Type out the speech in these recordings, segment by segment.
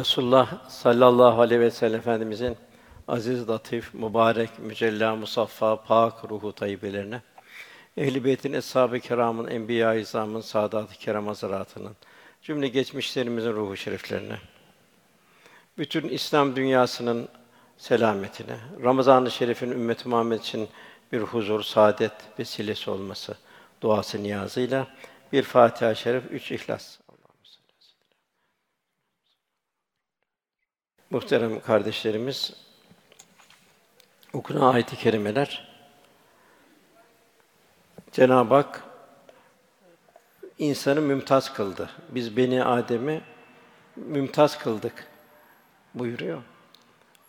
Resulullah sallallahu aleyhi ve sellem Efendimizin aziz, latif, mübarek, mücella, musaffa, pak ruhu tayyibelerine, ehl-i beytin, eshab-ı kiramın, enbiya-i izamın, saadat-ı kiram hazaratının, cümle geçmişlerimizin ruhu şeriflerine, bütün İslam dünyasının selametine, Ramazan-ı Şerif'in ümmet Muhammed için bir huzur, saadet vesilesi olması duası niyazıyla bir Fatiha-i Şerif, üç İhlas. Muhterem kardeşlerimiz, okunan ayet-i kerimeler Cenab-ı Hak insanı mümtaz kıldı. Biz beni Adem'i mümtaz kıldık buyuruyor.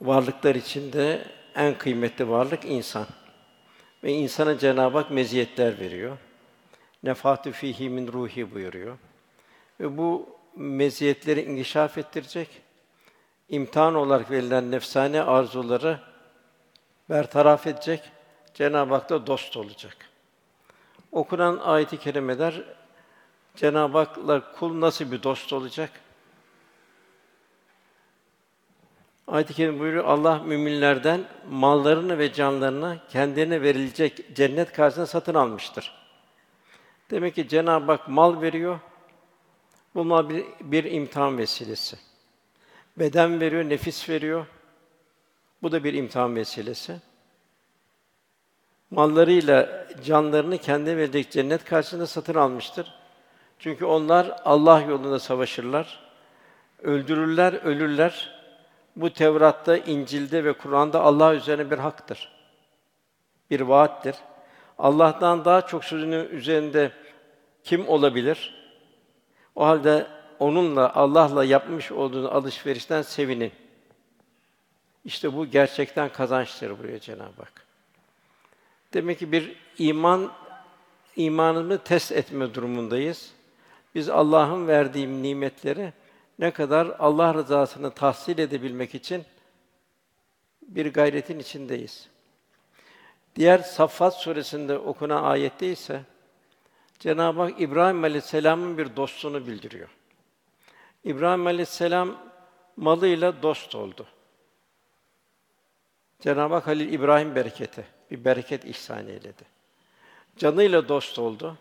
Varlıklar içinde en kıymetli varlık insan. Ve insana Cenab-ı Hak meziyetler veriyor. Nefatü fihi min ruhi buyuruyor. Ve bu meziyetleri inkişaf ettirecek imtihan olarak verilen nefsane arzuları bertaraf edecek, Cenab-ı Hak da dost olacak. Okunan ayet-i kerimeler Cenab-ı Hak'la kul nasıl bir dost olacak? Ayet-i kerime buyuruyor Allah müminlerden mallarını ve canlarını kendilerine verilecek cennet karşısında satın almıştır. Demek ki Cenab-ı Hak mal veriyor. Bu mal bir, bir imtihan vesilesi. Beden veriyor, nefis veriyor. Bu da bir imtihan vesilesi. Mallarıyla canlarını kendi verecek cennet karşısında satın almıştır. Çünkü onlar Allah yolunda savaşırlar. Öldürürler, ölürler. Bu Tevrat'ta, İncil'de ve Kur'an'da Allah üzerine bir haktır. Bir vaattir. Allah'tan daha çok sözünün üzerinde kim olabilir? O halde onunla Allah'la yapmış olduğunuz alışverişten sevinin. İşte bu gerçekten kazançtır buraya Cenab-ı Hak. Demek ki bir iman imanını test etme durumundayız. Biz Allah'ın verdiği nimetleri ne kadar Allah rızasını tahsil edebilmek için bir gayretin içindeyiz. Diğer Saffat suresinde okunan ayette ise Cenab-ı Hak İbrahim Aleyhisselam'ın bir dostluğunu bildiriyor. İbrahim Aleyhisselam malıyla dost oldu. Cenab-ı Hak Halil İbrahim bereketi, bir bereket ihsan eyledi. Canıyla dost oldu.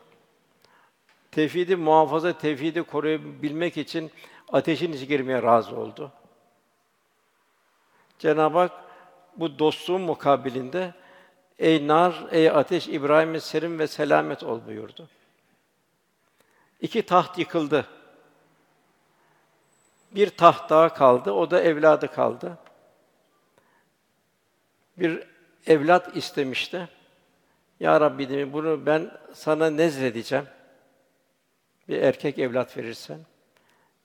Tevhidi muhafaza, tevhidi koruyabilmek için ateşin içine girmeye razı oldu. Cenab-ı Hak bu dostluğun mukabilinde ey nar, ey ateş İbrahim'e serin ve selamet ol buyurdu. İki taht yıkıldı. Bir taht daha kaldı, o da evladı kaldı. Bir evlat istemişti. Ya Rabbi dedim, bunu ben sana nezredeceğim. Bir erkek evlat verirsen.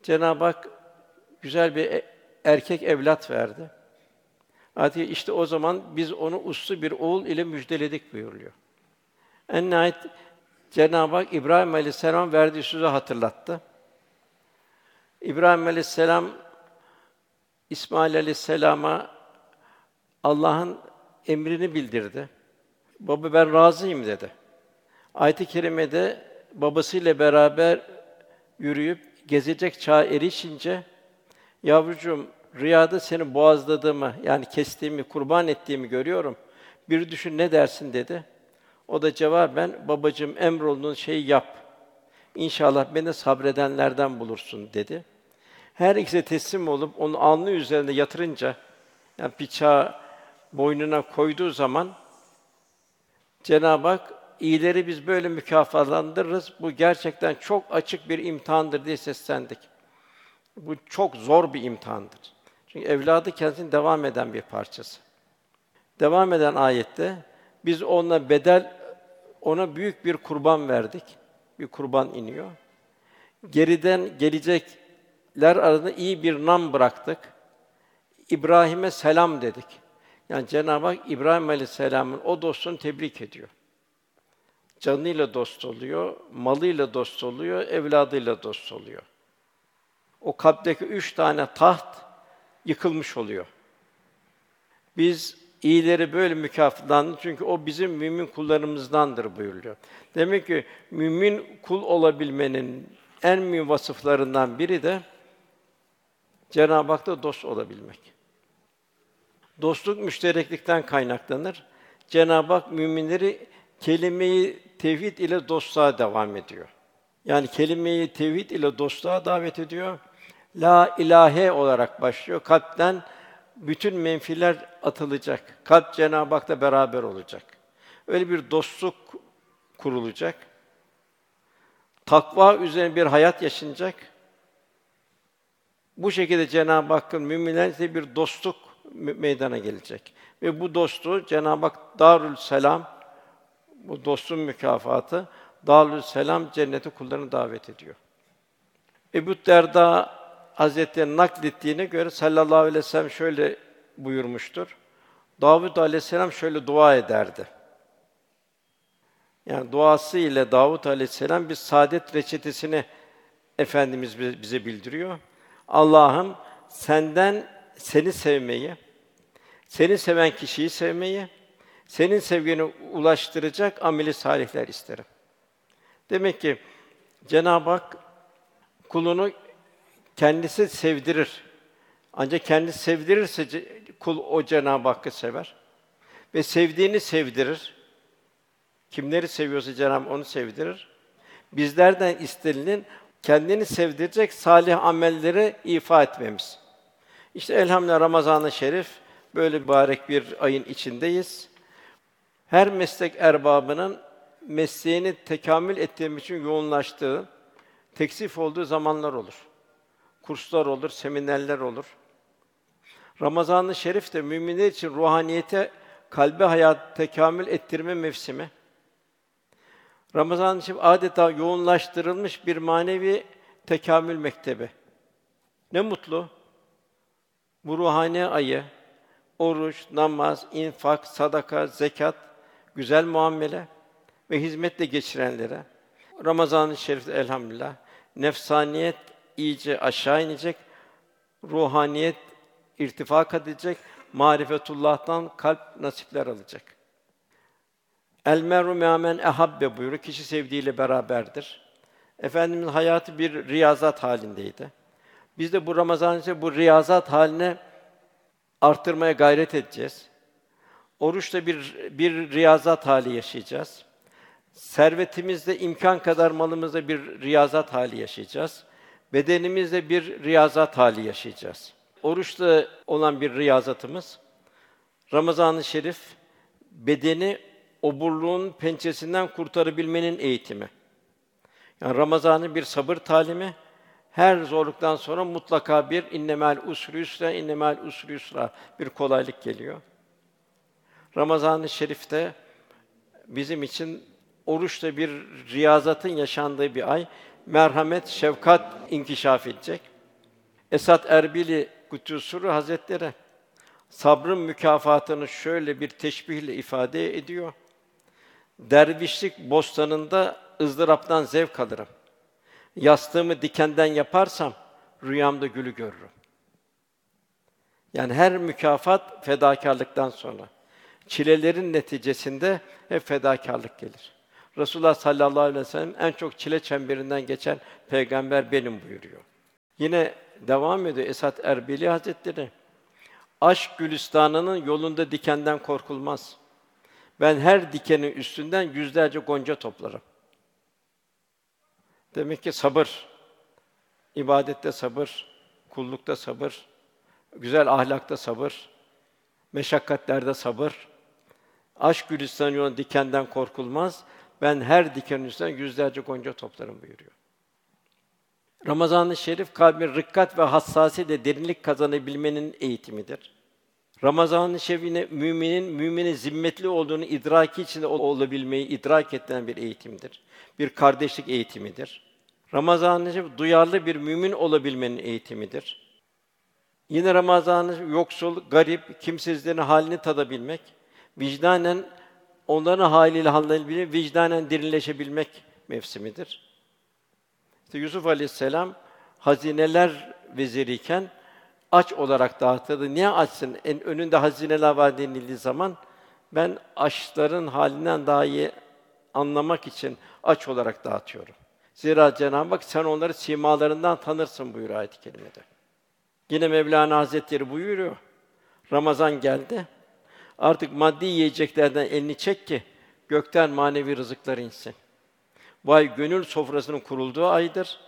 Cenab-ı Hak güzel bir e, erkek evlat verdi. Artık işte o zaman biz onu uslu bir oğul ile müjdeledik buyuruyor. En nihayet Cenab-ı Hak İbrahim Aleyhisselam verdiği sözü hatırlattı. İbrahim Aleyhisselam İsmail Aleyhisselam'a Allah'ın emrini bildirdi. Baba ben razıyım dedi. Ayet-i kerimede babasıyla beraber yürüyüp gezecek çağa erişince yavrucuğum rüyada seni boğazladığımı yani kestiğimi, kurban ettiğimi görüyorum. Bir düşün ne dersin dedi. O da cevaben babacığım emrolunun şeyi yap. İnşallah beni sabredenlerden bulursun dedi. Her ikisi teslim olup onu alnı üzerinde yatırınca yani bıçağı boynuna koyduğu zaman Cenab-ı Hak iyileri biz böyle mükafatlandırırız. Bu gerçekten çok açık bir imtihandır diye seslendik. Bu çok zor bir imtihandır. Çünkü evladı kendisinin devam eden bir parçası. Devam eden ayette biz ona bedel ona büyük bir kurban verdik. Bir kurban iniyor. Geriden gelecekler arasında iyi bir nam bıraktık. İbrahim'e selam dedik. Yani Cenab-ı Hak İbrahim Aleyhisselam'ın o dostunu tebrik ediyor. Canıyla dost oluyor, malıyla dost oluyor, evladıyla dost oluyor. O kalpteki üç tane taht yıkılmış oluyor. Biz iyileri böyle mükafatlandı çünkü o bizim mümin kullarımızdandır buyuruyor. Demek ki mümin kul olabilmenin en mühim vasıflarından biri de Cenab-ı Hak'ta dost olabilmek. Dostluk müştereklikten kaynaklanır. Cenab-ı Hak müminleri kelimeyi tevhid ile dostluğa devam ediyor. Yani kelimeyi tevhid ile dostluğa davet ediyor. La ilahe olarak başlıyor. Kalpten bütün menfiler atılacak. Kalp Cenab-ı Hak'la beraber olacak. Öyle bir dostluk kurulacak. Takva üzerine bir hayat yaşanacak. Bu şekilde Cenab-ı Hakk'ın müminlerle bir dostluk meydana gelecek. Ve bu dostluğu Cenab-ı Hak Darül Selam bu dostun mükafatı Darül Selam cennete kullarını davet ediyor. Ebu Derda Hazretleri naklettiğine göre sallallahu aleyhi ve sellem şöyle buyurmuştur. Davud aleyhisselam şöyle dua ederdi. Yani duası ile Davud aleyhisselam bir saadet reçetesini efendimiz bize bildiriyor. Allah'ım senden seni sevmeyi, seni seven kişiyi sevmeyi, senin sevgini ulaştıracak ameli salihler isterim. Demek ki Cenab-ı Hak kulunu kendisi sevdirir. Ancak kendisi sevdirirse kul o Cenab-ı Hakk'ı sever ve sevdiğini sevdirir. Kimleri seviyorsa Cenab-ı onu sevdirir. Bizlerden istenilen kendini sevdirecek salih amelleri ifa etmemiz. İşte elhamdülillah Ramazan-ı Şerif böyle mübarek bir ayın içindeyiz. Her meslek erbabının mesleğini tekamül ettirmek için yoğunlaştığı, teksif olduğu zamanlar olur. Kurslar olur, seminerler olur. Ramazan-ı Şerif de müminler için ruhaniyete, kalbi hayat tekamül ettirme mevsimi. Ramazan-ı Şerif adeta yoğunlaştırılmış bir manevi tekamül mektebi. Ne mutlu. Bu ruhani ayı, oruç, namaz, infak, sadaka, zekat, güzel muamele ve hizmetle geçirenlere Ramazan-ı Şerif'te elhamdülillah nefsaniyet iyice aşağı inecek, ruhaniyet irtifa kat edecek, marifetullah'tan kalp nasipler alacak. El meru me'amen ehabbe buyuruyor. Kişi sevdiğiyle beraberdir. Efendimiz hayatı bir riyazat halindeydi. Biz de bu Ramazan bu riyazat haline arttırmaya gayret edeceğiz. Oruçta bir bir riyazat hali yaşayacağız. Servetimizde imkan kadar malımızda bir riyazat hali yaşayacağız. Bedenimizde bir riyazat hali yaşayacağız. Oruçta olan bir riyazatımız Ramazan-ı Şerif bedeni oburluğun pençesinden kurtarabilmenin eğitimi. Yani Ramazan'ın bir sabır talimi, her zorluktan sonra mutlaka bir innemel usri yusra, innemel usri yusra bir kolaylık geliyor. Ramazan-ı Şerif'te bizim için oruçta bir riyazatın yaşandığı bir ay, merhamet, şefkat inkişaf edecek. Esat Erbili Kutusuru Hazretleri sabrın mükafatını şöyle bir teşbihle ifade ediyor. Dervişlik bostanında ızdıraptan zevk alırım. Yastığımı dikenden yaparsam rüyamda gülü görürüm. Yani her mükafat fedakarlıktan sonra. Çilelerin neticesinde hep fedakarlık gelir. Resulullah sallallahu aleyhi ve sellem en çok çile çemberinden geçen peygamber benim buyuruyor. Yine devam ediyor Esat Erbili Hazretleri. Aşk gülistanının yolunda dikenden korkulmaz. Ben her dikenin üstünden yüzlerce gonca toplarım. Demek ki sabır, ibadette sabır, kullukta sabır, güzel ahlakta sabır, meşakkatlerde sabır. Aşk gülistan yolunda dikenden korkulmaz. Ben her dikenin üstünden yüzlerce gonca toplarım buyuruyor. Ramazan-ı Şerif kalbin rıkkat ve hassasiyetle derinlik kazanabilmenin eğitimidir. Ramazan-ı Şerif'ine müminin müminin zimmetli olduğunu idraki içinde olabilmeyi idrak ettiren bir eğitimdir. Bir kardeşlik eğitimidir. Ramazan-ı Şerif duyarlı bir mümin olabilmenin eğitimidir. Yine Ramazan-ı yoksul, garip, kimsizlerin halini tadabilmek, vicdanen onların haliyle hallenebilmek, vicdanen derinleşebilmek mevsimidir. İşte Yusuf Aleyhisselam hazineler veziriyken aç olarak dağıtıldı. Niye açsın? En önünde hazineler var denildiği zaman ben açların halinden daha iyi anlamak için aç olarak dağıtıyorum. Zira Cenab-ı Hak sen onları simalarından tanırsın buyur ayet-i kerimede. Yine Mevlana Hazretleri buyuruyor. Ramazan geldi. Artık maddi yiyeceklerden elini çek ki gökten manevi rızıklar insin. Bu ay gönül sofrasının kurulduğu aydır.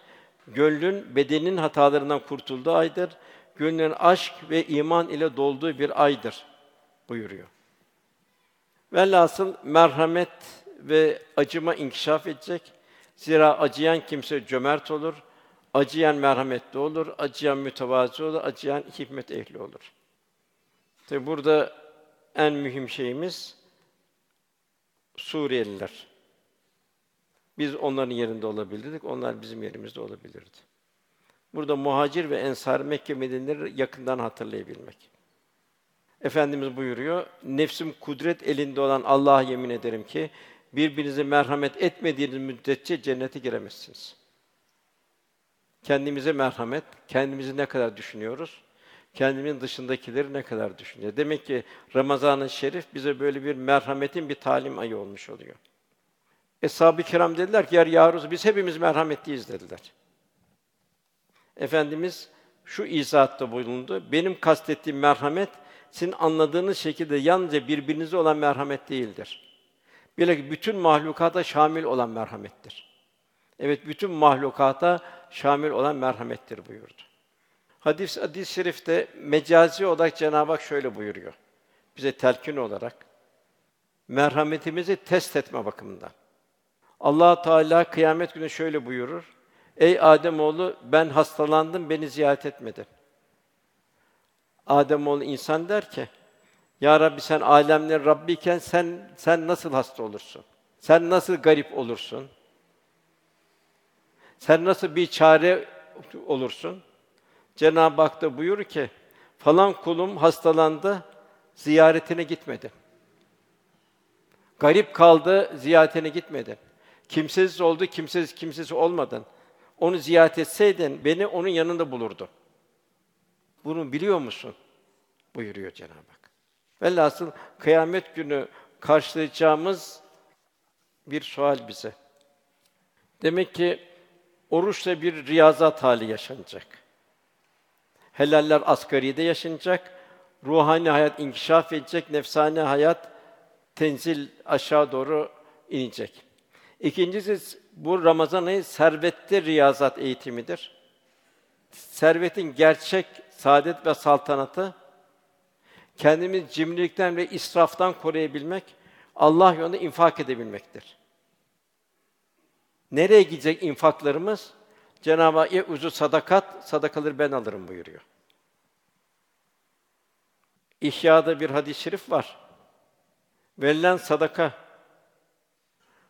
Gönlün bedenin hatalarından kurtulduğu aydır. Gönlün aşk ve iman ile dolduğu bir aydır buyuruyor. Velhasıl merhamet ve acıma inkişaf edecek. Zira acıyan kimse cömert olur, acıyan merhametli olur, acıyan mütevazı olur, acıyan hikmet ehli olur. Tabi burada en mühim şeyimiz Suriyeliler. Biz onların yerinde olabilirdik, onlar bizim yerimizde olabilirdi. Burada muhacir ve ensar Mekke Medine'leri yakından hatırlayabilmek. Efendimiz buyuruyor, nefsim kudret elinde olan Allah'a yemin ederim ki birbirinize merhamet etmediğiniz müddetçe cennete giremezsiniz. Kendimize merhamet, kendimizi ne kadar düşünüyoruz? Kendimin dışındakileri ne kadar düşünüyor? Demek ki Ramazan-ı Şerif bize böyle bir merhametin bir talim ayı olmuş oluyor. Eshab-ı Kiram dediler ki, "Yer yaruz biz hepimiz merhametliyiz." dediler. Efendimiz şu izahatta bulundu. Benim kastettiğim merhamet sizin anladığınız şekilde yalnızca birbirinize olan merhamet değildir. Bilakis bütün mahlukata şamil olan merhamettir. Evet, bütün mahlukata şamil olan merhamettir buyurdu. Hadis hadis-i şerifte mecazi olarak Cenab-ı Hak şöyle buyuruyor. Bize telkin olarak merhametimizi test etme bakımından. Allah Teala kıyamet günü şöyle buyurur. Ey Adem oğlu ben hastalandım beni ziyaret etmedin. Adem oğlu insan der ki Ya Rabbi sen alemlerin Rabbiyken sen sen nasıl hasta olursun? Sen nasıl garip olursun? Sen nasıl bir çare olursun? Cenab-ı Hak da buyur ki falan kulum hastalandı ziyaretine gitmedi. Garip kaldı ziyaretine gitmedi. Kimsesiz oldu, kimsesiz kimsesiz olmadın. Onu ziyaret etseydin beni onun yanında bulurdu. Bunu biliyor musun? buyuruyor Cenab-ı Hak. Velhasıl kıyamet günü karşılayacağımız bir sual bize. Demek ki oruçla bir riyazat hali yaşanacak. Helaller asgaride yaşanacak. Ruhani hayat inkişaf edecek, nefsani hayat tenzil aşağı doğru inecek. İkincisi bu Ramazan ayı servette riyazat eğitimidir. Servetin gerçek saadet ve saltanatı kendimizi cimrilikten ve israftan koruyabilmek, Allah yolunda infak edebilmektir. Nereye gidecek infaklarımız? Cenab-ı Hak uzu sadakat, sadakaları ben alırım buyuruyor. İhya'da bir hadis-i şerif var. Verilen sadaka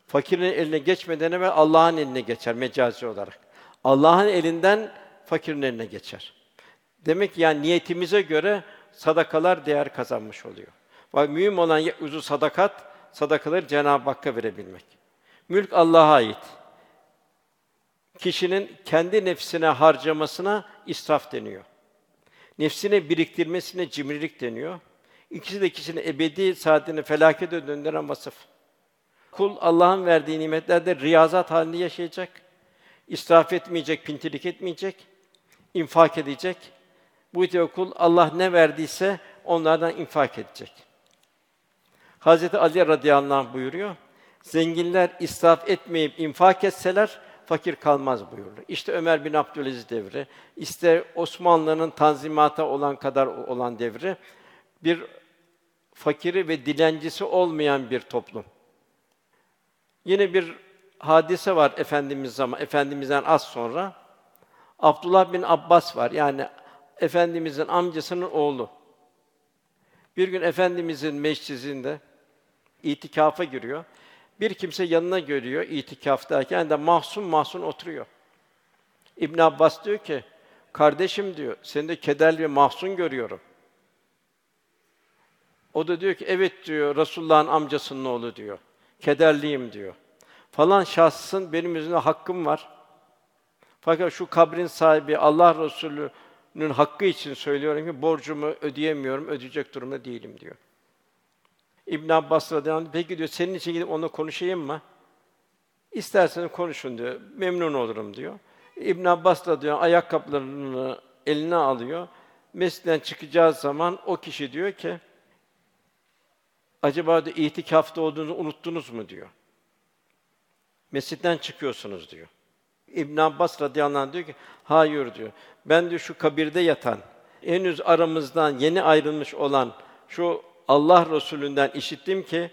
fakirin eline geçmeden evvel Allah'ın eline geçer mecazi olarak. Allah'ın elinden fakirin eline geçer. Demek ki yani niyetimize göre sadakalar değer kazanmış oluyor. Ve mühim olan uzu sadakat, sadakaları Cenab-ı Hakk'a verebilmek. Mülk Allah'a ait. Kişinin kendi nefsine harcamasına israf deniyor. Nefsine biriktirmesine cimrilik deniyor. İkisi de kişinin ebedi saadetini felakete döndüren vasıf. Kul Allah'ın verdiği nimetlerde riyazat halinde yaşayacak. İsraf etmeyecek, pintilik etmeyecek, infak edecek. Bu itibar kul Allah ne verdiyse onlardan infak edecek. Hazreti Ali radıyallahu anh buyuruyor. Zenginler israf etmeyip infak etseler fakir kalmaz buyurdu. İşte Ömer bin Abdülaziz devri, işte Osmanlı'nın tanzimata olan kadar olan devri bir fakiri ve dilencisi olmayan bir toplum. Yine bir hadise var efendimiz zaman efendimizden az sonra Abdullah bin Abbas var. Yani efendimizin amcasının oğlu. Bir gün efendimizin meclisinde itikafa giriyor. Bir kimse yanına görüyor itikaftayken de mahzun mahzun oturuyor. İbn Abbas diyor ki, kardeşim diyor, seni de kederli ve mahzun görüyorum. O da diyor ki, evet diyor, Resulullah'ın amcasının oğlu diyor. Kederliyim diyor. Falan şahsın benim yüzümde hakkım var. Fakat şu kabrin sahibi Allah Resulü'nün hakkı için söylüyorum ki borcumu ödeyemiyorum, ödeyecek durumda değilim diyor. İbn Abbas radıyallahu anh, peki diyor, senin için gidip onunla konuşayım mı? İsterseniz konuşun diyor, memnun olurum diyor. İbn Abbas da diyor ayakkabılarını eline alıyor. mesciden çıkacağı zaman o kişi diyor ki acaba da itikafta olduğunuzu unuttunuz mu diyor. Mescitten çıkıyorsunuz diyor. İbn Abbas radıyallahu anh diyor ki hayır diyor. Ben de şu kabirde yatan henüz aramızdan yeni ayrılmış olan şu Allah Resulü'nden işittim ki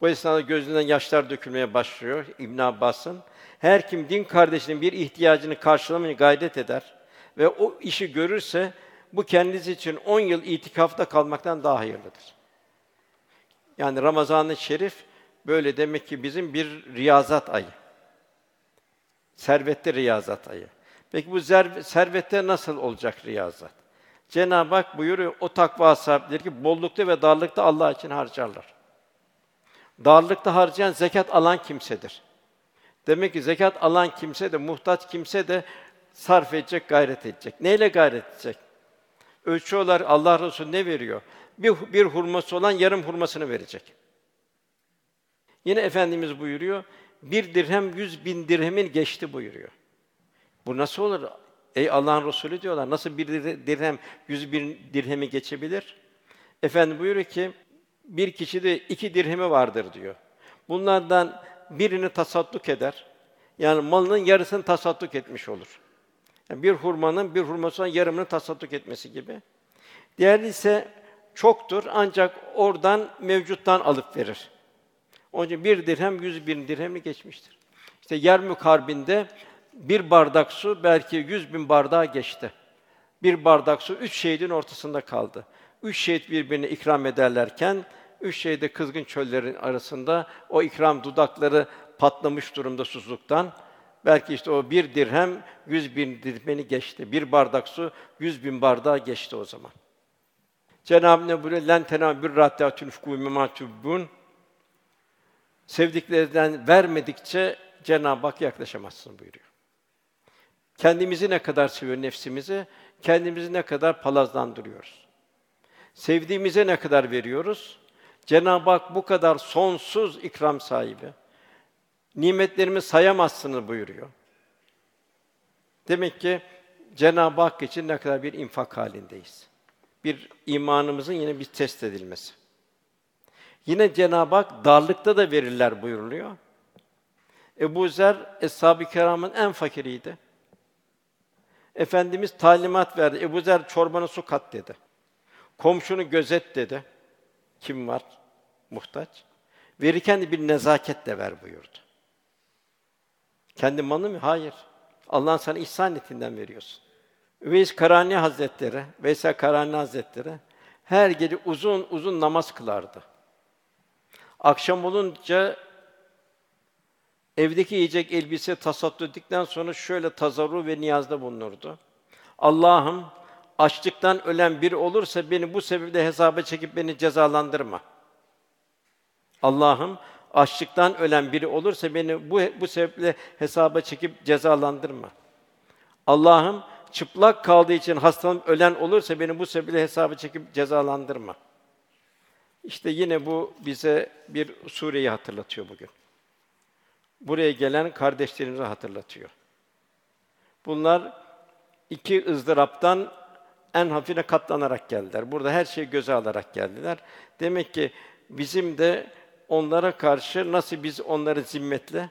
bu esnada gözünden yaşlar dökülmeye başlıyor İbn Abbas'ın. Her kim din kardeşinin bir ihtiyacını karşılamaya gayret eder ve o işi görürse bu kendisi için 10 yıl itikafta kalmaktan daha hayırlıdır. Yani Ramazan-ı Şerif böyle demek ki bizim bir riyazat ayı. Servette riyazat ayı. Peki bu servette nasıl olacak riyazat? Cenab-ı Hak buyuruyor, o takva sahipleri ki bollukta ve darlıkta Allah için harcarlar. Darlıkta harcayan zekat alan kimsedir. Demek ki zekat alan kimse de, muhtaç kimse de sarf edecek, gayret edecek. Neyle gayret edecek? Ölçü olarak Allah Resulü ne veriyor? Bir, bir hurması olan yarım hurmasını verecek. Yine Efendimiz buyuruyor, bir dirhem yüz bin dirhemin geçti buyuruyor. Bu nasıl olur? Ey Allah'ın Resulü diyorlar. Nasıl bir dirhem yüz bin dirhemi geçebilir? Efendi buyuruyor ki bir kişi de iki dirhemi vardır diyor. Bunlardan birini tasadduk eder. Yani malının yarısını tasadduk etmiş olur. Yani bir hurmanın bir hurmasından yarımını tasadduk etmesi gibi. Diğeri ise çoktur ancak oradan mevcuttan alıp verir. Onun için bir dirhem yüz bin dirhemi geçmiştir. İşte Yermük Harbi'nde bir bardak su belki yüz bin bardağa geçti. Bir bardak su üç şehidin ortasında kaldı. Üç şehit birbirine ikram ederlerken üç şehit kızgın çöllerin arasında o ikram dudakları patlamış durumda susuzluktan. Belki işte o bir dirhem yüz bin dirhemini geçti. Bir bardak su yüz bin bardağı geçti o zaman. Cenab-ı ne buyuruyor? Len tenâ bir raddâ tünfkû mimâ Sevdiklerinden vermedikçe Cenab-ı Hak yaklaşamazsın buyuruyor. Kendimizi ne kadar seviyor nefsimizi, kendimizi ne kadar palazlandırıyoruz. Sevdiğimize ne kadar veriyoruz? Cenab-ı Hak bu kadar sonsuz ikram sahibi. Nimetlerimi sayamazsınız buyuruyor. Demek ki Cenab-ı Hak için ne kadar bir infak halindeyiz. Bir imanımızın yine bir test edilmesi. Yine Cenab-ı Hak darlıkta da verirler buyuruluyor. Ebu Zer Eshab-ı Kiram'ın en fakiriydi. Efendimiz talimat verdi. Ebu Zer çorbanı su kat dedi. Komşunu gözet dedi. Kim var? Muhtaç. Verirken de bir nezaketle ver buyurdu. Kendi malı mı? Hayır. Allah'ın sana ihsan ettiğinden veriyorsun. Üveys Karani Hazretleri, Veysel Karani Hazretleri her gece uzun uzun namaz kılardı. Akşam olunca evdeki yiyecek elbise tasadduk ettikten sonra şöyle tazarru ve niyazda bulunurdu. Allah'ım açlıktan ölen biri olursa beni bu sebeple hesaba çekip beni cezalandırma. Allah'ım açlıktan ölen biri olursa beni bu bu sebeple hesaba çekip cezalandırma. Allah'ım çıplak kaldığı için hastalanıp ölen olursa beni bu sebeple hesaba çekip cezalandırma. İşte yine bu bize bir sureyi hatırlatıyor bugün. Buraya gelen kardeşlerimizi hatırlatıyor. Bunlar iki ızdıraptan en hafifine katlanarak geldiler. Burada her şeyi göze alarak geldiler. Demek ki bizim de onlara karşı nasıl biz onları zimmetle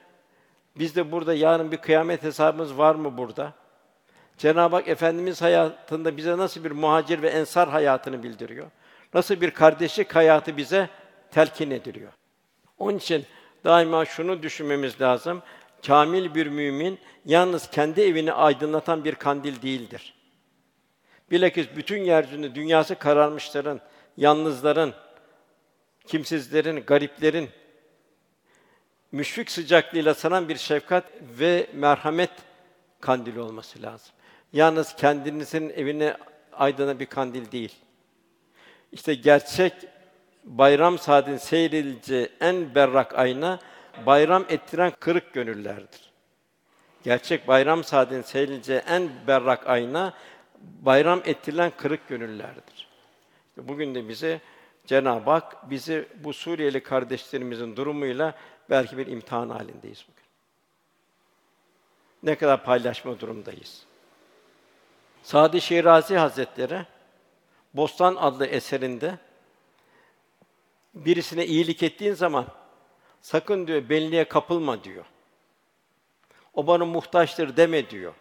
biz de burada yarın bir kıyamet hesabımız var mı burada? Cenab-ı Hak Efendimiz hayatında bize nasıl bir muhacir ve ensar hayatını bildiriyor? Nasıl bir kardeşlik hayatı bize telkin ediliyor? Onun için daima şunu düşünmemiz lazım. Kamil bir mümin yalnız kendi evini aydınlatan bir kandil değildir. Bilakis bütün yeryüzünde dünyası kararmışların, yalnızların, kimsizlerin, gariplerin müşfik sıcaklığıyla sanan bir şefkat ve merhamet kandili olması lazım. Yalnız kendinizin evine aydına bir kandil değil. İşte gerçek bayram saadin seyredileceği en berrak ayna bayram ettiren kırık gönüllerdir. Gerçek bayram saadin seyredileceği en berrak ayna bayram ettirilen kırık gönüllerdir. Bugün de bize Cenab-ı Hak bizi bu Suriyeli kardeşlerimizin durumuyla belki bir imtihan halindeyiz bugün. Ne kadar paylaşma durumdayız. Sadi Şirazi Hazretleri Bostan adlı eserinde birisine iyilik ettiğin zaman sakın diyor benliğe kapılma diyor. O bana muhtaçtır deme diyor.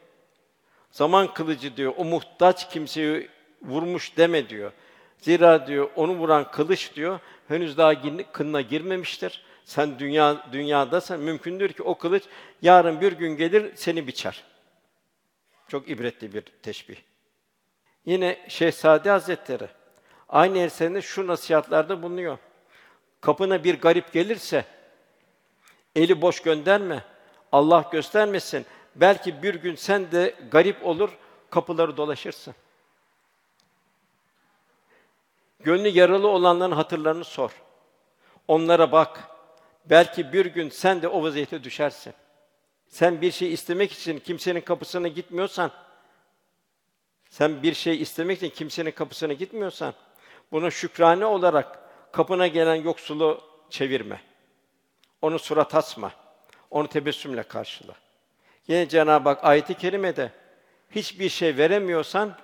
Zaman kılıcı diyor, o muhtaç kimseyi vurmuş deme diyor. Zira diyor onu vuran kılıç diyor henüz daha kınına girmemiştir. Sen dünya dünyadasın mümkündür ki o kılıç yarın bir gün gelir seni biçer. Çok ibretli bir teşbih. Yine Şehzade Hazretleri aynı eserinde şu nasihatlarda bulunuyor. Kapına bir garip gelirse eli boş gönderme. Allah göstermesin. Belki bir gün sen de garip olur, kapıları dolaşırsın. Gönlü yaralı olanların hatırlarını sor. Onlara bak. Belki bir gün sen de o vaziyete düşersin. Sen bir şey istemek için kimsenin kapısına gitmiyorsan, sen bir şey istemek için kimsenin kapısına gitmiyorsan, buna şükrane olarak kapına gelen yoksulu çevirme. Onu surat asma. Onu tebessümle karşıla. Yine Cenab-ı Hak ayet-i kerimede hiçbir şey veremiyorsan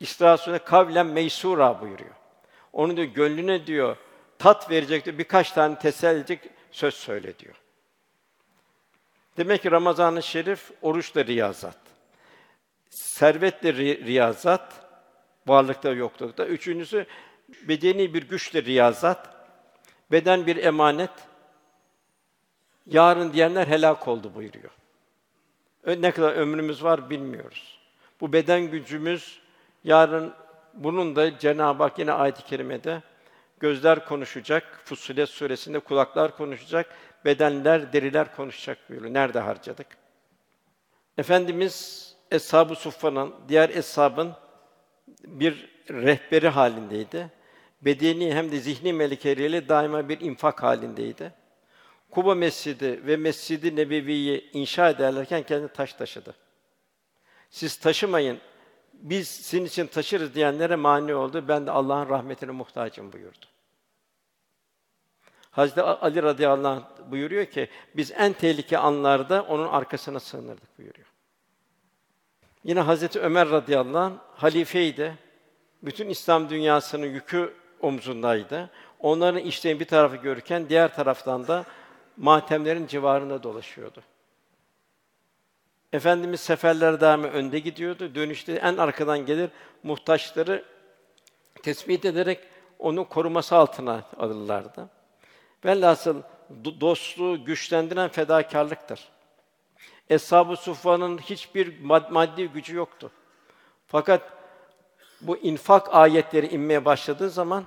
İsrasune kavlen meysura buyuruyor. Onu diyor gönlüne diyor tat verecek diyor, birkaç tane teselli edecek söz söyle diyor. Demek ki Ramazan-ı Şerif oruçla riyazat. Servetle ri- riyazat, varlıkta yoklukta. Üçüncüsü bedeni bir güçle riyazat. Beden bir emanet. Yarın diyenler helak oldu buyuruyor. Ne kadar ömrümüz var bilmiyoruz. Bu beden gücümüz yarın bunun da Cenab-ı Hak yine ayet-i kerimede gözler konuşacak, Fussilet suresinde kulaklar konuşacak, bedenler, deriler konuşacak buyuruyor. Nerede harcadık? Efendimiz Eshab-ı Suffa'nın, diğer eshabın bir rehberi halindeydi. Bedeni hem de zihni melikeleriyle daima bir infak halindeydi. Kuba Mescidi ve Mescidi Nebevi'yi inşa ederlerken kendi taş taşıdı. Siz taşımayın, biz sizin için taşırız diyenlere mani oldu. Ben de Allah'ın rahmetine muhtacım buyurdu. Hazreti Ali radıyallahu anh buyuruyor ki biz en tehlike anlarda onun arkasına sığınırdık buyuruyor. Yine Hazreti Ömer radıyallahu anh halifeydi. Bütün İslam dünyasının yükü omzundaydı. Onların işlerini bir tarafı görürken diğer taraftan da matemlerin civarında dolaşıyordu. Efendimiz seferler daimi önde gidiyordu. Dönüşte en arkadan gelir muhtaçları tespit ederek onu koruması altına alırlardı. Velhasıl dostluğu güçlendiren fedakarlıktır. Eshab-ı Suffa'nın hiçbir maddi gücü yoktu. Fakat bu infak ayetleri inmeye başladığı zaman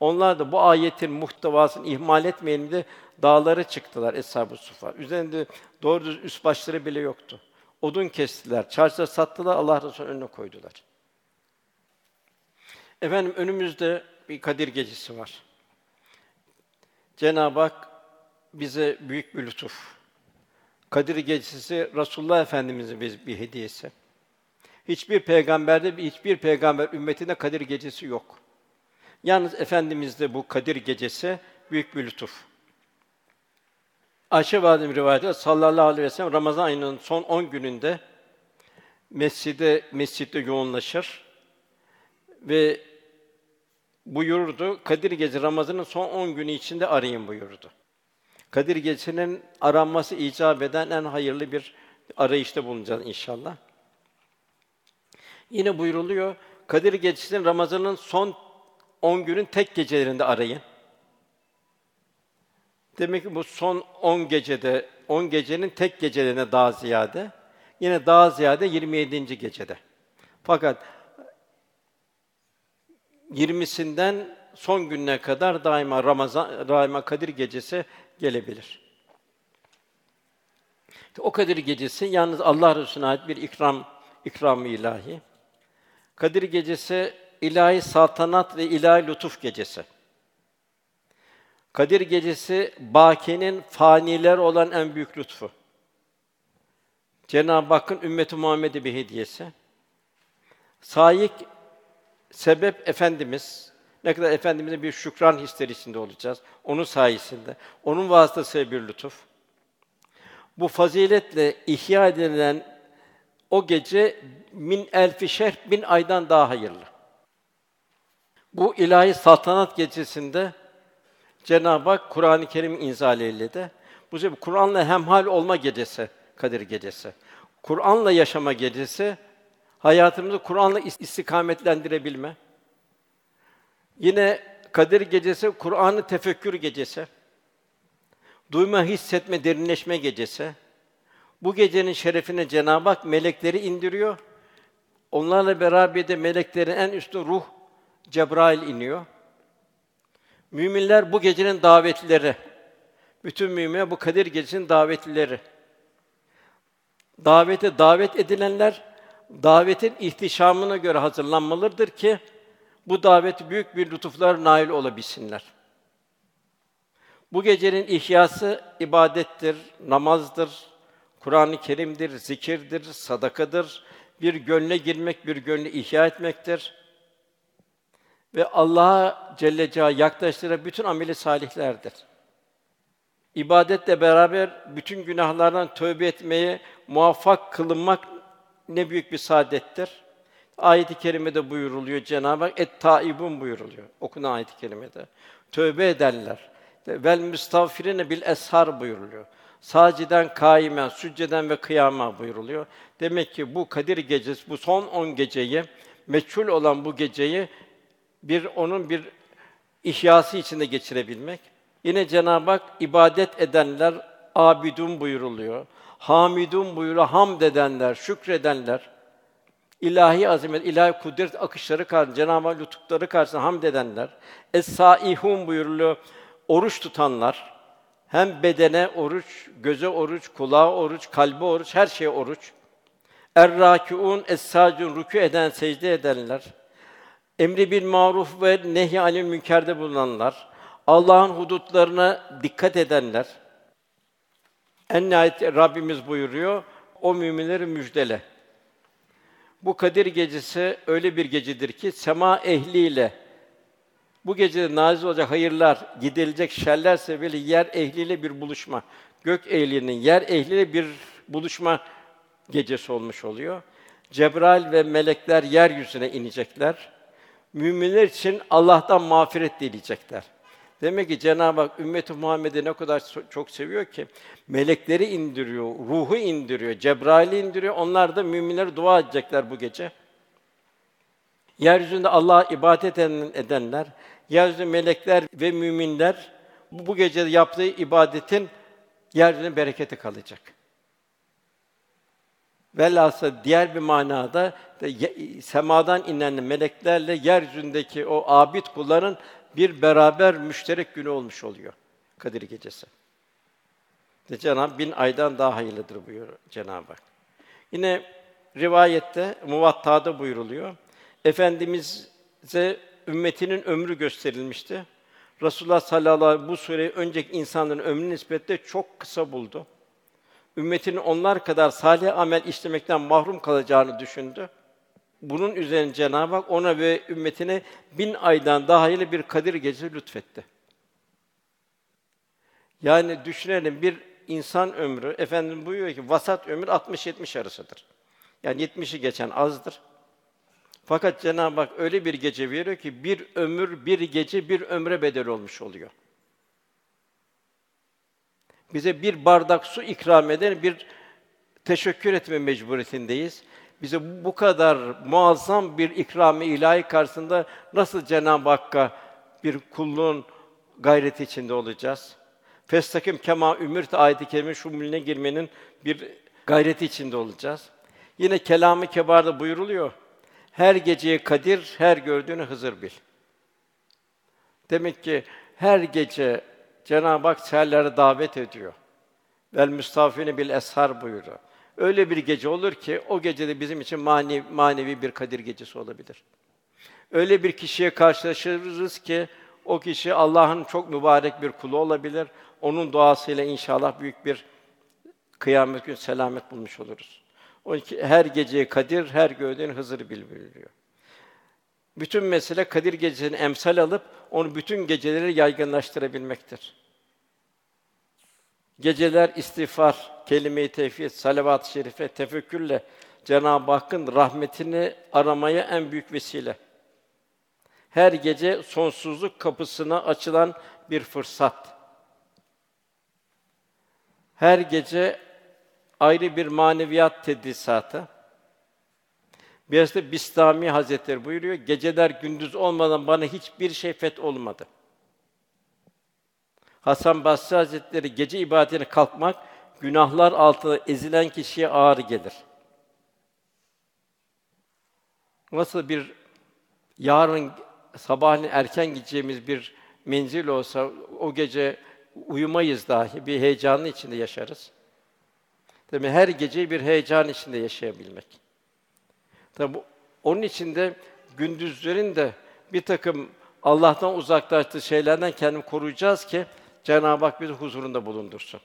onlar da bu ayetin muhtevasını ihmal etmeyelim de dağlara çıktılar Eshab-ı Suffa. Üzerinde doğru düz üst başları bile yoktu. Odun kestiler, çarşıda sattılar, Allah Resulü önüne koydular. Efendim önümüzde bir Kadir gecesi var. Cenab-ı Hak bize büyük bir lütuf. Kadir gecesi Resulullah Efendimizin bir, bir hediyesi. Hiçbir peygamberde, hiçbir peygamber ümmetinde Kadir gecesi yok. Yalnız Efendimizde bu Kadir gecesi büyük bir lütuf. Ayşe validem rivayeti sallallahu aleyhi ve sellem Ramazan ayının son 10 gününde mescide mescitte yoğunlaşır ve buyurdu. Kadir Gecesi Ramazan'ın son 10 günü içinde arayın buyurdu. Kadir Gecesi'nin aranması icap eden en hayırlı bir arayışta bulunacağız inşallah. Yine buyuruluyor. Kadir Gecesi'nin Ramazan'ın son 10 günün tek gecelerinde arayın. Demek ki bu son 10 gecede, 10 gecenin tek gecelerine daha ziyade, yine daha ziyade 27. gecede. Fakat 20'sinden son gününe kadar daima Ramazan, daima Kadir gecesi gelebilir. O Kadir gecesi yalnız Allah Resulüne ait bir ikram, ikram ilahi. Kadir gecesi ilahi saltanat ve ilahi lütuf gecesi. Kadir gecesi bakinin faniler olan en büyük lütfu. Cenab-ı Hakk'ın ümmeti Muhammed'e bir hediyesi. Sayık sebep efendimiz ne kadar efendimize bir şükran hisleri içinde olacağız onun sayesinde. Onun vasıtasıyla bir lütuf. Bu faziletle ihya edilen O gece min elfi şehr bin aydan daha hayırlı. Bu ilahi saltanat gecesinde Cenab-ı Hak Kur'an-ı Kerim inzal eyledi. Bu sebeple Kur'an'la hemhal olma gecesi, Kadir gecesi. Kur'an'la yaşama gecesi, hayatımızı Kur'an'la istikametlendirebilme. Yine Kadir gecesi Kur'an'ı tefekkür gecesi. Duyma, hissetme, derinleşme gecesi. Bu gecenin şerefine Cenab-ı Hak melekleri indiriyor. Onlarla beraber de meleklerin en üstü ruh Cebrail iniyor. Müminler bu gecenin davetlileri. Bütün müminler bu Kadir gecesinin davetlileri. Davete davet edilenler davetin ihtişamına göre hazırlanmalıdır ki bu davet büyük bir lütuflar nail olabilsinler. Bu gecenin ihyası ibadettir, namazdır, Kur'an-ı Kerim'dir, zikirdir, sadakadır, bir gönle girmek, bir gönlü ihya etmektir. Ve Allah'a Celle Celaluhu yaklaştıran bütün ameli salihlerdir. İbadetle beraber bütün günahlardan tövbe etmeye muvaffak kılınmak ne büyük bir saadettir. Ayet-i kerimede buyuruluyor Cenab-ı Hak et taibun buyuruluyor. Okunan ayet-i kerimede. Tövbe edenler. Vel müstağfirine bil eshar buyuruluyor. Saciden, kaimen, sücceden ve kıyama buyuruluyor. Demek ki bu Kadir gecesi, bu son on geceyi, meçhul olan bu geceyi bir onun bir ihyası içinde geçirebilmek. Yine Cenab-ı Hak ibadet edenler abidun buyuruluyor. Hamidun buyuruyor. Hamd edenler, şükredenler, ilahi azamet, ilahi kudret akışları karşısında, Cenab-ı Hak lütufları karşısında hamd edenler, es-saihun buyuruluyor. Oruç tutanlar, hem bedene oruç, göze oruç, kulağa oruç, kalbe oruç, her şeye oruç. Er-râkiûn, es-sâcun, rükû eden, secde edenler. Emri bil maruf ve nehy anil münkerde bulunanlar. Allah'ın hudutlarına dikkat edenler. En nihayet Rabbimiz buyuruyor, o müminleri müjdele. Bu Kadir gecesi öyle bir gecedir ki sema ehliyle bu gecede nazil olacak hayırlar, gidilecek şerler sebebiyle yer ehliyle bir buluşma, gök ehlinin yer ehliyle bir buluşma gecesi olmuş oluyor. Cebrail ve melekler yeryüzüne inecekler. Müminler için Allah'tan mağfiret dileyecekler. Demek ki Cenab-ı Hak ümmeti Muhammed'i ne kadar çok seviyor ki melekleri indiriyor, ruhu indiriyor, Cebrail'i indiriyor. Onlar da müminlere dua edecekler bu gece. Yeryüzünde Allah'a ibadet edenler, yeryüzünde melekler ve müminler bu, gece yaptığı ibadetin yeryüzünde bereketi kalacak. Velhâsıl diğer bir manada semadan inen meleklerle yeryüzündeki o abid kulların bir beraber müşterek günü olmuş oluyor Kadir Gecesi. De Cenab bin aydan daha hayırlıdır buyuruyor Cenab-ı Hak. Yine rivayette Muvatta'da buyuruluyor. Efendimiz'e ümmetinin ömrü gösterilmişti. Resulullah sallallahu aleyhi ve sellem bu sureyi önceki insanların ömrü nispetle çok kısa buldu. Ümmetinin onlar kadar salih amel işlemekten mahrum kalacağını düşündü. Bunun üzerine Cenab-ı Hak ona ve ümmetine bin aydan daha hayırlı bir Kadir Gecesi lütfetti. Yani düşünelim bir insan ömrü, efendim buyuruyor ki vasat ömür 60-70 arasıdır. Yani 70'i geçen azdır. Fakat Cenab-ı Hak öyle bir gece veriyor ki bir ömür, bir gece bir ömre bedel olmuş oluyor. Bize bir bardak su ikram eden bir teşekkür etme mecburiyetindeyiz. Bize bu kadar muazzam bir ikram-ı ilahi karşısında nasıl Cenab-ı Hakk'a bir kulluğun gayreti içinde olacağız? Festakim kema ümirt ayet-i kerime şumuline girmenin bir gayreti içinde olacağız. Yine kelamı kebarda buyuruluyor. Her geceye kadir, her gördüğünü Hızır bil. Demek ki her gece Cenab-ı Hak seherlere davet ediyor. Vel müstafine bil eshar buyuruyor. Öyle bir gece olur ki o gecede bizim için manevi, manevi bir Kadir gecesi olabilir. Öyle bir kişiye karşılaşırız ki o kişi Allah'ın çok mübarek bir kulu olabilir. Onun duasıyla inşallah büyük bir kıyamet gün selamet bulmuş oluruz. O her geceye Kadir, her gördüğün Hızır bildiriliyor. Bütün mesele Kadir gecesini emsal alıp onu bütün geceleri yaygınlaştırabilmektir. Geceler istiğfar, kelime-i tevhid, salavat-ı şerife, tefekkürle Cenab-ı Hakk'ın rahmetini aramaya en büyük vesile. Her gece sonsuzluk kapısına açılan bir fırsat. Her gece ayrı bir maneviyat tedrisatı. Biraz da Bistami Hazretleri buyuruyor, geceler gündüz olmadan bana hiçbir şey feth olmadı. Hasan Basri Hazretleri gece ibadetine kalkmak günahlar altında ezilen kişiye ağır gelir. Nasıl bir yarın sabahleyin erken gideceğimiz bir menzil olsa o gece uyumayız dahi bir heyecanın içinde yaşarız. Demek her gece bir heyecan içinde yaşayabilmek. Tabi onun içinde gündüzlerin de bir takım Allah'tan uzaklaştığı şeylerden kendimi koruyacağız ki Cenab-ı Hak bizi huzurunda bulundursun.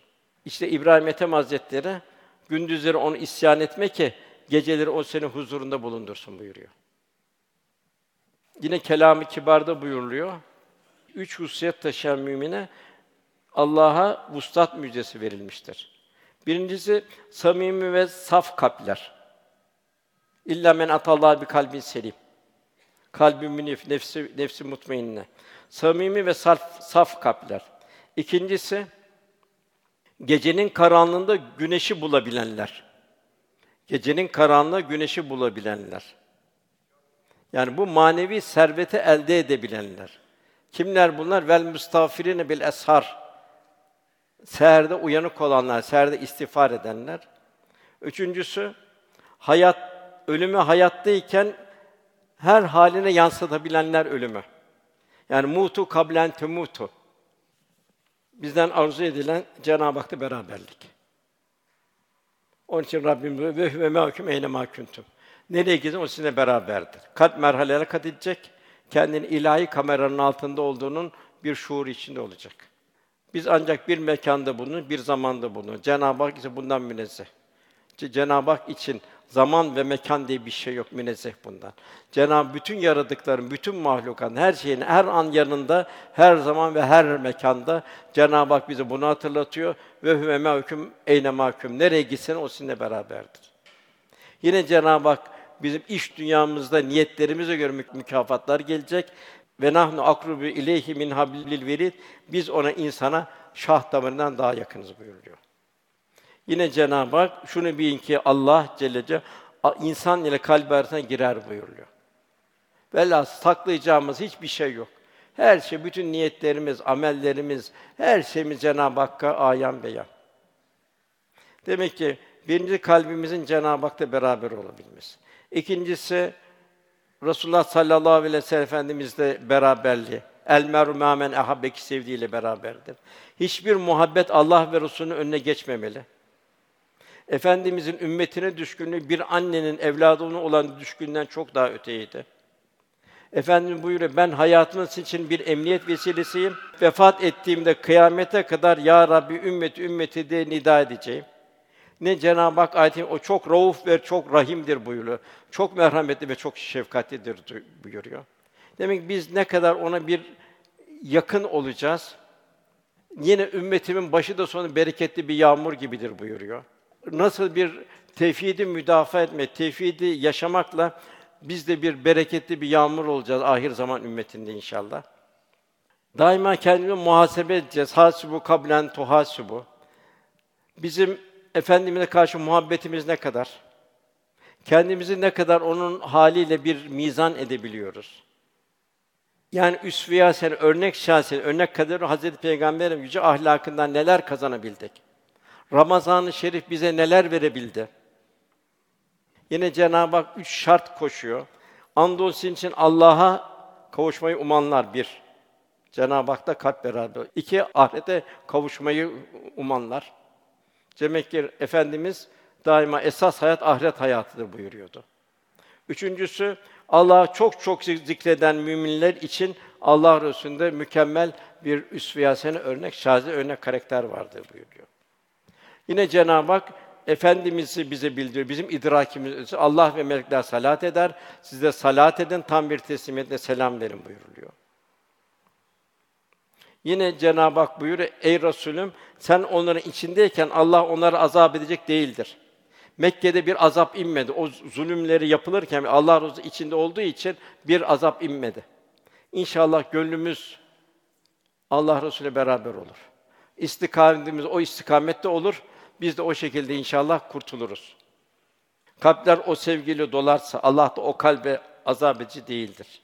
İşte İbrahim Ethem Hazretleri gündüzleri onu isyan etme ki geceleri o senin huzurunda bulundursun buyuruyor. Yine kelamı kibarda buyuruluyor. Üç hususiyet taşıyan mümine Allah'a vuslat müjdesi verilmiştir. Birincisi samimi ve saf kalpler. İlla men atallah bir kalbin selim. Kalbi münif, nefsi nefsi mutmainne. Samimi ve saf, saf kalpler. İkincisi gecenin karanlığında güneşi bulabilenler. Gecenin karanlığı güneşi bulabilenler. Yani bu manevi serveti elde edebilenler. Kimler bunlar? Vel müstafirine bil eshar. Seherde uyanık olanlar, seherde istiğfar edenler. Üçüncüsü hayat ölümü hayattayken her haline yansıtabilenler ölümü. Yani mutu kablen temutu. Bizden arzu edilen Cenab-ı Hak'ta beraberlik. Onun için Rabbim ve ve mahkum eyne mahkuntum. Nereye gidin o sizinle beraberdir. Kalp merhaleler kat edecek. Kendini ilahi kameranın altında olduğunun bir şuur içinde olacak. Biz ancak bir mekanda bunu, bir zamanda bunu. Cenab-ı Hak ise bundan münezzeh. Cenab-ı Hak için zaman ve mekan diye bir şey yok münezzeh bundan. Cenab-ı bütün yaradıkların, bütün mahlukatın, her şeyin her an yanında, her zaman ve her mekanda Cenab-ı Hak bize bunu hatırlatıyor ve huve mahkum eyne mahkum. Nereye gitsen o sizinle beraberdir. Yine Cenab-ı Hak bizim iş dünyamızda niyetlerimize göre mükafatlar gelecek ve nahnu akrubu ileyhi min hablil verid. Biz ona insana şah damarından daha yakınız buyuruyor. Yine Cenab-ı Hak şunu bilin ki Allah Celle Celle insan ile kalbi arasına girer buyuruyor. Velhâsıl saklayacağımız hiçbir şey yok. Her şey, bütün niyetlerimiz, amellerimiz, her şeyimiz Cenab-ı Hakk'a ayan beyan. Demek ki birinci kalbimizin Cenab-ı Hak'la beraber olabilmesi. İkincisi Resulullah sallallahu aleyhi ve sellem Efendimizle beraberliği. El meru men ahabbeki sevdiğiyle beraberdir. Hiçbir muhabbet Allah ve Resulünün önüne geçmemeli. Efendimizin ümmetine düşkünlüğü bir annenin evladına olan düşkünden çok daha öteydi. Efendim buyuruyor, ben hayatınız için bir emniyet vesilesiyim. Vefat ettiğimde kıyamete kadar ya Rabbi ümmeti ümmeti diye nida edeceğim. Ne Cenab-ı Hak ayeti o çok rauf ve çok rahimdir buyuruyor. Çok merhametli ve çok şefkatlidir buyuruyor. Demek biz ne kadar ona bir yakın olacağız. Yine ümmetimin başı da sonu bereketli bir yağmur gibidir buyuruyor. Nasıl bir tevhidi müdafaa etme, tevhidi yaşamakla biz de bir bereketli bir yağmur olacağız ahir zaman ümmetinde inşallah. Daima kendimi muhasebe edeceğiz. Hasibu kablen tuhasibu. Bizim efendimize karşı muhabbetimiz ne kadar? Kendimizi ne kadar onun haliyle bir mizan edebiliyoruz? Yani üsve sen örnek şahsen, örnek kadar Hazreti Peygamber'in yüce ahlakından neler kazanabildik? Ramazan-ı Şerif bize neler verebildi? Yine Cenab-ı Hak üç şart koşuyor. Andolsun için Allah'a kavuşmayı umanlar bir. Cenab-ı Hak'ta kalp beraber. İki, ahirete kavuşmayı umanlar. Demek ki Efendimiz daima esas hayat ahiret hayatıdır buyuruyordu. Üçüncüsü Allah'ı çok çok zikreden müminler için Allah Resulü'nde mükemmel bir üsve örnek, şazi örnek karakter vardır buyuruyor. Yine Cenab-ı Hak Efendimiz'i bize bildiriyor. Bizim idrakimiz Allah ve melekler salat eder. Siz de salat edin, tam bir teslimiyetle selam verin buyuruluyor. Yine Cenab-ı Hak buyuruyor, ey Resulüm sen onların içindeyken Allah onları azap edecek değildir. Mekke'de bir azap inmedi. O zulümleri yapılırken Allah razı içinde olduğu için bir azap inmedi. İnşallah gönlümüz Allah Resulü beraber olur. İstikametimiz o istikamette olur. Biz de o şekilde inşallah kurtuluruz. Kalpler o sevgiyle dolarsa Allah da o kalbe azap edici değildir.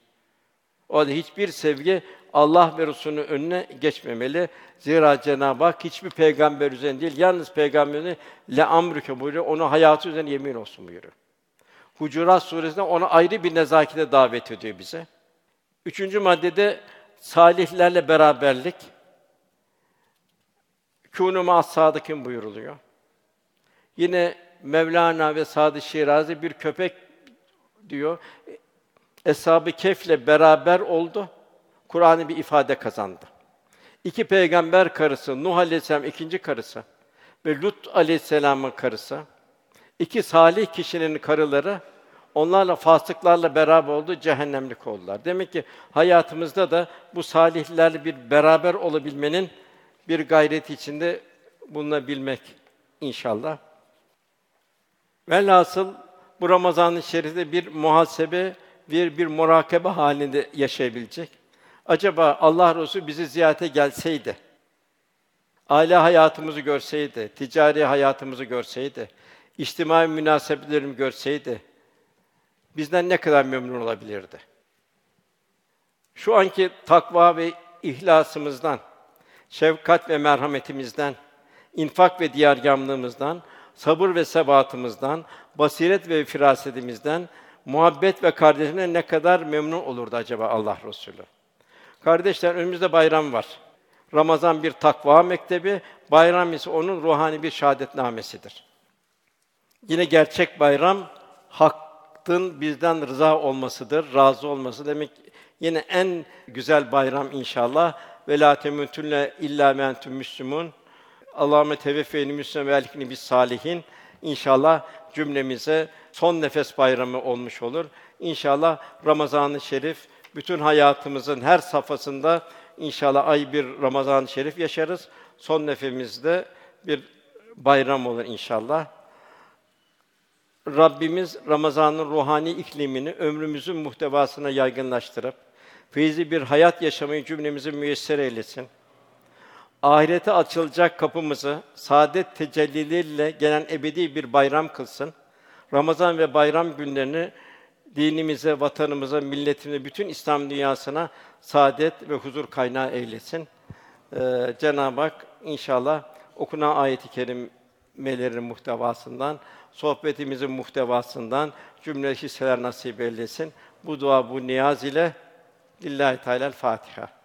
O halde hiçbir sevgi Allah ve Resulü'nün önüne geçmemeli. Zira Cenab-ı Hak hiçbir peygamber üzerine değil, yalnız peygamberini le amrüke buyuruyor, onu hayatı üzerine yemin olsun buyuruyor. Hucurat suresinde ona ayrı bir nezakete davet ediyor bize. Üçüncü maddede salihlerle beraberlik. Kûnû mâs sâdıkîn buyuruluyor. Yine Mevlana ve Sadı Şirazi bir köpek diyor. Eshab-ı Kehf'le beraber oldu. Kur'an'ı bir ifade kazandı. İki peygamber karısı, Nuh Aleyhisselam ikinci karısı ve Lut Aleyhisselam'ın karısı, iki salih kişinin karıları onlarla fasıklarla beraber oldu, cehennemlik oldular. Demek ki hayatımızda da bu salihlerle bir beraber olabilmenin bir gayreti içinde bulunabilmek inşallah. Velhasıl bu Ramazan-ı Şerif'te bir muhasebe, bir bir murakabe halinde yaşayabilecek. Acaba Allah Resulü bizi ziyarete gelseydi, aile hayatımızı görseydi, ticari hayatımızı görseydi, içtimai münasebetlerimi görseydi, bizden ne kadar memnun olabilirdi? Şu anki takva ve ihlasımızdan, şefkat ve merhametimizden, infak ve diyargâmlığımızdan, sabır ve sebatımızdan, basiret ve firasetimizden, muhabbet ve kardeşine ne kadar memnun olurdu acaba Allah Resulü? Kardeşler önümüzde bayram var. Ramazan bir takva mektebi, bayram ise onun ruhani bir şahadetnamesidir. Yine gerçek bayram hakkın bizden rıza olmasıdır, razı olması demek. Yine en güzel bayram inşallah. Ve la temutunne illa men entum müslümun. Allahümme teveffeyni müslümen ve elhikni bis salihin. İnşallah cümlemize son nefes bayramı olmuş olur. İnşallah Ramazan-ı Şerif bütün hayatımızın her safhasında inşallah ay bir Ramazan-ı Şerif yaşarız. Son nefemizde bir bayram olur inşallah. Rabbimiz Ramazan'ın ruhani iklimini ömrümüzün muhtevasına yaygınlaştırıp feyizli bir hayat yaşamayı cümlemizi müyesser eylesin. Ahirete açılacak kapımızı saadet tecellileriyle gelen ebedi bir bayram kılsın. Ramazan ve bayram günlerini dinimize, vatanımıza, milletimize, bütün İslam dünyasına saadet ve huzur kaynağı eylesin. Ee, Cenab-ı Hak inşallah okunan ayet-i kerimelerin muhtevasından, sohbetimizin muhtevasından cümle hisseler nasip eylesin. Bu dua, bu niyaz ile Lillahi Teala Fatiha.